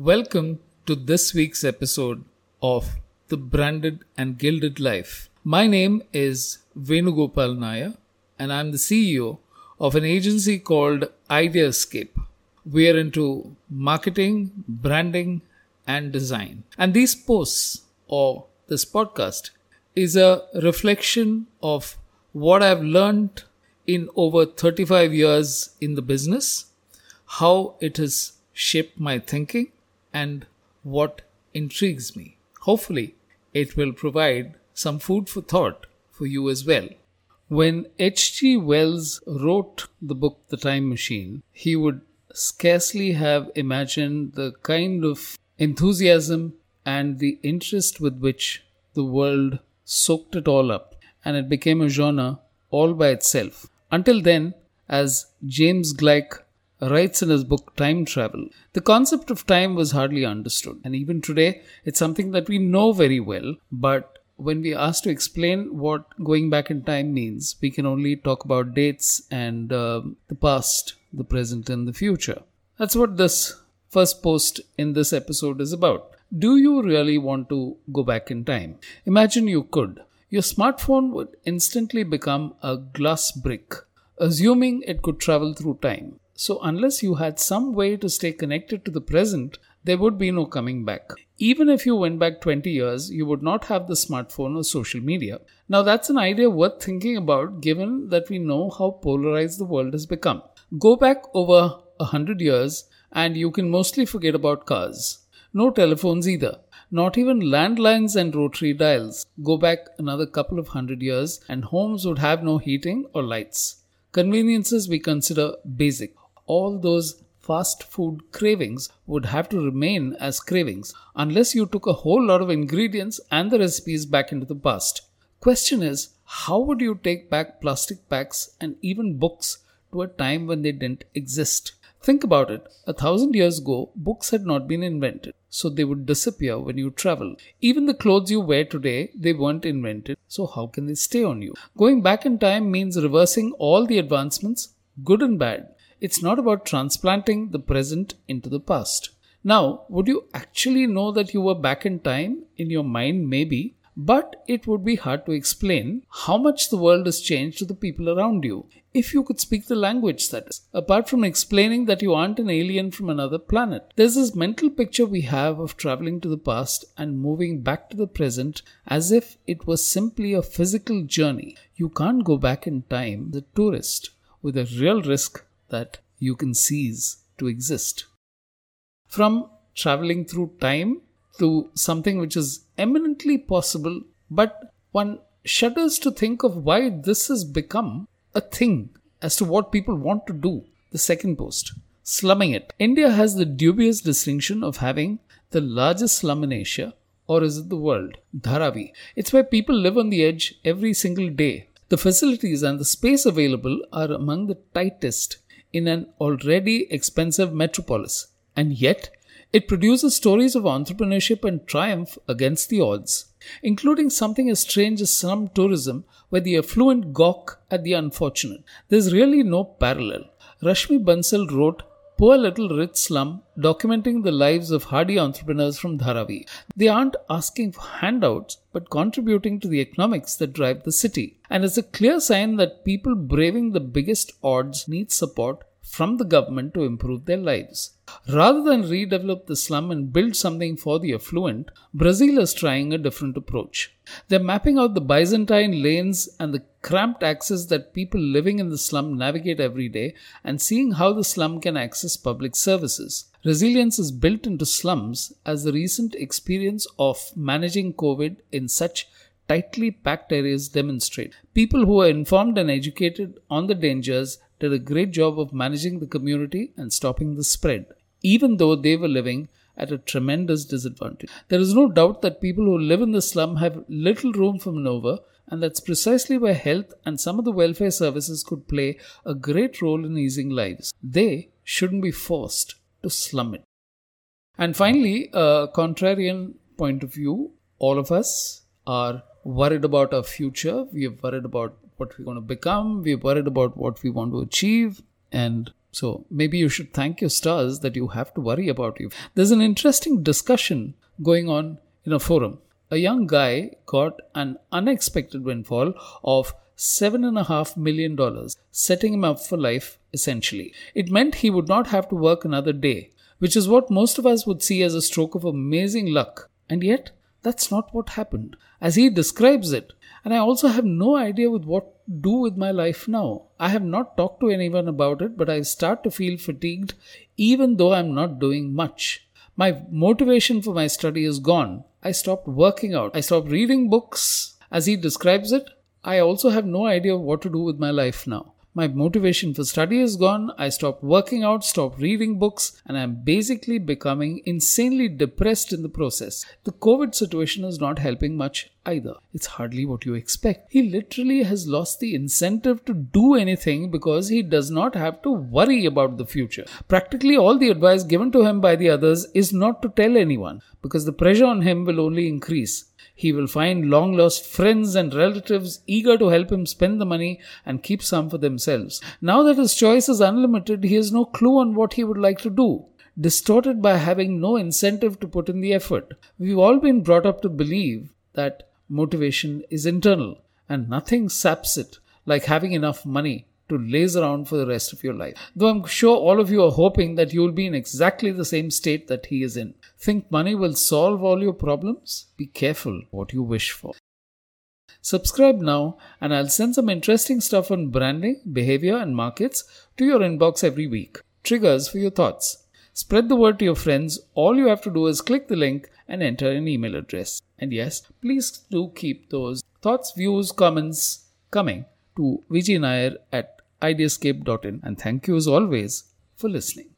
Welcome to this week's episode of The Branded and Gilded Life. My name is Venugopal Nair, and I'm the CEO of an agency called Ideascape. We are into marketing, branding, and design. And these posts or this podcast is a reflection of what I've learned in over 35 years in the business, how it has shaped my thinking, and what intrigues me. Hopefully, it will provide some food for thought for you as well. When H.G. Wells wrote the book The Time Machine, he would scarcely have imagined the kind of enthusiasm and the interest with which the world soaked it all up, and it became a genre all by itself. Until then, as James Gleick writes in his book Time Travel, the concept of time was hardly understood. And even today, it's something that we know very well, but when we ask to explain what going back in time means, we can only talk about dates and uh, the past, the present, and the future. That's what this first post in this episode is about. Do you really want to go back in time? Imagine you could. Your smartphone would instantly become a glass brick, assuming it could travel through time. So, unless you had some way to stay connected to the present, there would be no coming back. Even if you went back 20 years, you would not have the smartphone or social media. Now, that's an idea worth thinking about given that we know how polarized the world has become. Go back over 100 years, and you can mostly forget about cars. No telephones either. Not even landlines and rotary dials. Go back another couple of hundred years, and homes would have no heating or lights. Conveniences we consider basic all those fast food cravings would have to remain as cravings unless you took a whole lot of ingredients and the recipes back into the past. Question is, how would you take back plastic packs and even books to a time when they didn't exist? Think about it. A thousand years ago, books had not been invented, so they would disappear when you travel. Even the clothes you wear today, they weren't invented, so how can they stay on you? Going back in time means reversing all the advancements, good and bad, it's not about transplanting the present into the past. Now, would you actually know that you were back in time? In your mind, maybe, but it would be hard to explain how much the world has changed to the people around you. If you could speak the language, that is, apart from explaining that you aren't an alien from another planet. There's this mental picture we have of traveling to the past and moving back to the present as if it was simply a physical journey. You can't go back in time, the tourist, with a real risk that you can cease to exist. From traveling through time to something which is eminently possible, but one shudders to think of why this has become a thing as to what people want to do. The second post slumming it. India has the dubious distinction of having the largest slum in Asia, or is it the world? Dharavi. It's where people live on the edge every single day. The facilities and the space available are among the tightest in an already expensive metropolis, and yet it produces stories of entrepreneurship and triumph against the odds, including something as strange as slum tourism, where the affluent gawk at the unfortunate. There's really no parallel. Rashmi Bansal wrote Poor Little Rich Slum, documenting the lives of hardy entrepreneurs from Dharavi. They aren't asking for handouts, but contributing to the economics that drive the city. And it's a clear sign that people braving the biggest odds need support from the government to improve their lives. Rather than redevelop the slum and build something for the affluent, Brazil is trying a different approach. They're mapping out the Byzantine lanes and the cramped access that people living in the slum navigate every day and seeing how the slum can access public services. Resilience is built into slums as the recent experience of managing COVID in such tightly packed areas demonstrate. People who are informed and educated on the dangers did a great job of managing the community and stopping the spread, even though they were living at a tremendous disadvantage. There is no doubt that people who live in the slum have little room for maneuver, and that's precisely where health and some of the welfare services could play a great role in easing lives. They shouldn't be forced to slum it. And finally, a contrarian point of view, all of us are worried about our future. We are worried about what we're going to become. We're worried about what we want to achieve. And So maybe you should thank your stars that you have to worry about you. There's an interesting discussion going on in a forum. A young guy got an unexpected windfall of $7.5 million, setting him up for life essentially. It meant he would not have to work another day, which is what most of us would see as a stroke of amazing luck. And yet, that's not what happened. As he describes it, and I also have no idea with what do with my life now. I have not talked to anyone about it, but I start to feel fatigued even though I'm not doing much. My motivation for my study is gone. I stopped working out. I stopped reading books. As he describes it, I also have no idea what to do with my life now. My motivation for study is gone. I stopped working out, stopped reading books, and I'm basically becoming insanely depressed in the process. The COVID situation is not helping much either. It's hardly what you expect. He literally has lost the incentive to do anything because he does not have to worry about the future. Practically all the advice given to him by the others is not to tell anyone because the pressure on him will only increase. He will find long lost friends and relatives eager to help him spend the money and keep some for themselves. Now that his choice is unlimited, he has no clue on what he would like to do. Distorted by having no incentive to put in the effort. We've all been brought up to believe that motivation is internal and nothing saps it like having enough money to laze around for the rest of your life. Though I'm sure all of you are hoping that you'll be in exactly the same state that he is in. Think money will solve all your problems? Be careful what you wish for. Subscribe now, and I'll send some interesting stuff on branding, behavior, and markets to your inbox every week. Triggers for your thoughts. Spread the word to your friends. All you have to do is click the link and enter an email address. And yes, please do keep those thoughts, views, comments coming to Vijay Nair at ideascape.in. And thank you as always for listening.